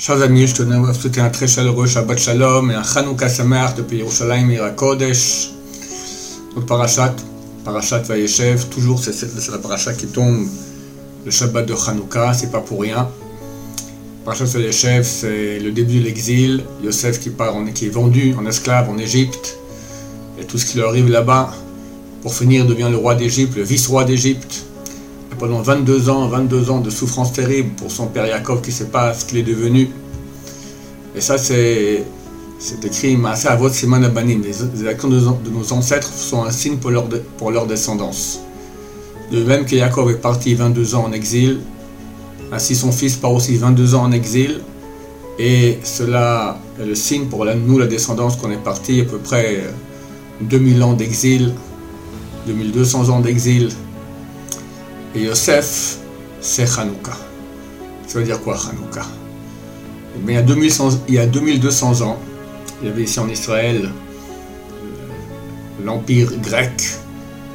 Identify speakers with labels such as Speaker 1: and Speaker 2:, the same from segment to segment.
Speaker 1: Chers amis, je tenais à vous souhaiter un très chaleureux Shabbat Shalom et un Chanukah Sameach depuis Yerushalayim et Kodesh. Notre parachat, parachat Vayeshev, toujours c'est la parachat qui tombe le Shabbat de Chanukah, c'est pas pour rien. Parachat Vayeshev, c'est le début de l'exil, Yosef qui part, qui est vendu en esclave en Égypte, et tout ce qui lui arrive là-bas, pour finir devient le roi d'Égypte, le vice-roi d'Égypte pendant 22 ans, 22 ans de souffrance terrible pour son père Yaakov qui ne sait pas ce qu'il est devenu. Et ça, c'est, écrit à votre Siman Abanim. Les, actions de, nos ancêtres sont un signe pour leur, descendance. De même que Yaakov est parti 22 ans en exil, ainsi son fils part aussi 22 ans en exil. Et cela est le signe pour nous, la descendance, qu'on est parti à peu près 2000 ans d'exil, 2200 ans d'exil, et Yosef, c'est Hanouka. Ça veut dire quoi Hanouka? Eh il, y a il y a 2200 ans, il y avait ici en Israël euh, l'empire grec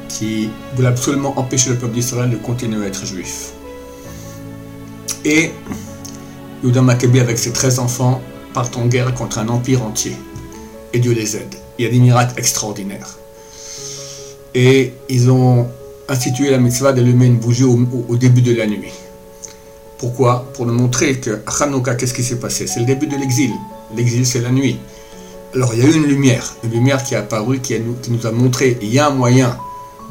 Speaker 1: qui voulait absolument empêcher le peuple d'Israël de continuer à être juif. Et Yehuda Maccabi avec ses 13 enfants partent en guerre contre un empire entier. Et Dieu les aide. Il y a des miracles extraordinaires. Et ils ont institué la mitzvah d'allumer une bougie au, début de la nuit. Pourquoi? Pour nous montrer que Hanouka, qu'est-ce qui s'est passé? C'est le début de l'exil. L'exil, c'est la nuit. Alors, il y a eu une lumière, une lumière qui est apparue, qui, nous, a montré qu'il y a un moyen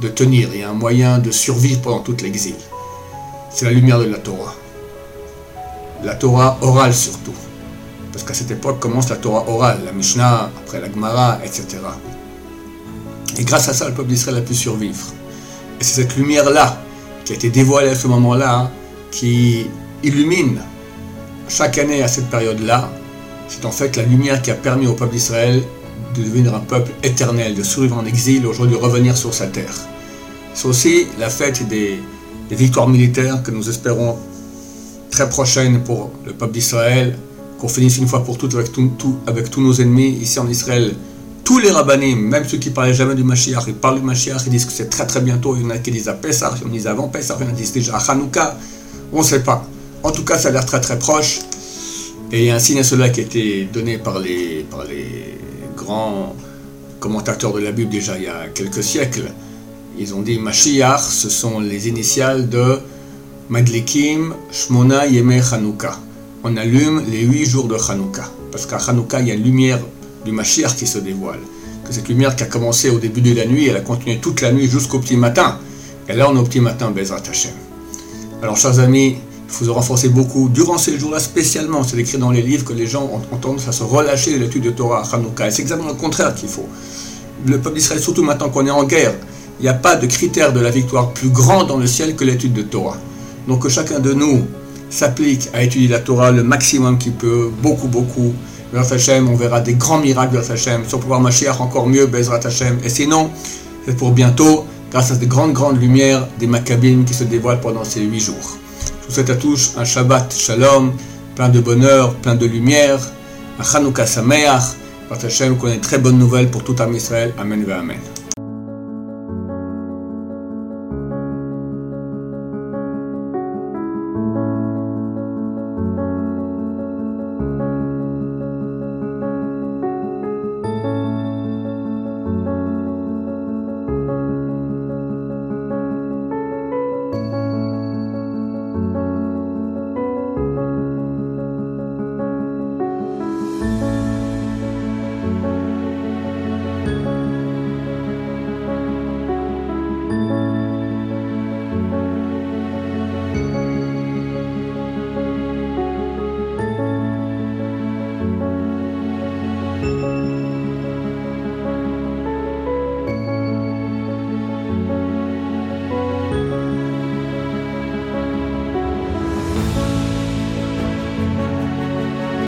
Speaker 1: de tenir, il y a un moyen de survivre pendant tout l'exil. C'est la lumière de la Torah. La Torah orale surtout. Parce qu'à cette époque commence la Torah orale, la Mishnah, après la Gemara, etc. Et grâce à ça, le peuple d'Israël a pu survivre. Et c'est cette lumière-là, qui a été dévoilée à ce moment-là, qui illumine chaque année à cette période-là. C'est en fait la lumière qui a permis au peuple d'Israël de devenir un peuple éternel, de survivre en exil, aujourd'hui revenir sur sa terre. C'est aussi la fête des, victoires militaires que nous espérons très prochaines pour le peuple d'Israël, qu'on finisse une fois pour toutes avec tous nos ennemis ici en Israël, tous les rabbinim, même ceux qui parlaient jamais du Mashiach, ils parlent du Mashiach, ils disent que c'est très très bientôt. Il y en a qui disent à Pessah, il y disent avant Pessah, il y en a qui disent déjà à Hanouka. On ne sait pas. En tout cas, ça a l'air très très proche. Et il y a un signe à cela qui a été donné par les, par les grands commentateurs de la Bible déjà il y a quelques siècles. Ils ont dit Mashiach, ce sont les initiales de Madlikim Shmona Yeme Hanouka. On allume les huit jours de Hanouka. Parce qu'à Hanouka, il y a une lumière du Mashiach qui se dévoile. Que cette lumière qui a commencé au début de la nuit, elle a continué toute la nuit jusqu'au petit matin. Et là, on est au petit matin, Bezrat Hashem. Alors, chers amis, il faut se renforcer beaucoup durant ces jours-là spécialement. C'est écrit dans les livres que les gens ont, tendance à se relâcher de l'étude de Torah à Hanouka. Et c'est exactement le contraire qu'il faut. Le peuple d'Israël, surtout maintenant qu'on est en guerre, il n'y a pas de critère de la victoire plus grand dans le ciel que l'étude de Torah. Donc que chacun de nous s'applique à étudier la Torah le maximum qu'il peut, beaucoup, beaucoup, Hashem, on verra des grands miracles de Hashem, sur pouvoir Mashiach encore mieux, Bezrat Hashem. Et sinon, c'est pour bientôt, grâce à ces grandes, grandes lumières des Maccabines qui se dévoilent pendant ces huit jours. Je vous souhaite à tous un Shabbat Shalom, plein de bonheur, plein de lumière, un Chanukah Sameach, Hashem, qu'on ait très bonnes nouvelles pour tout Am Israël. Amen Amen.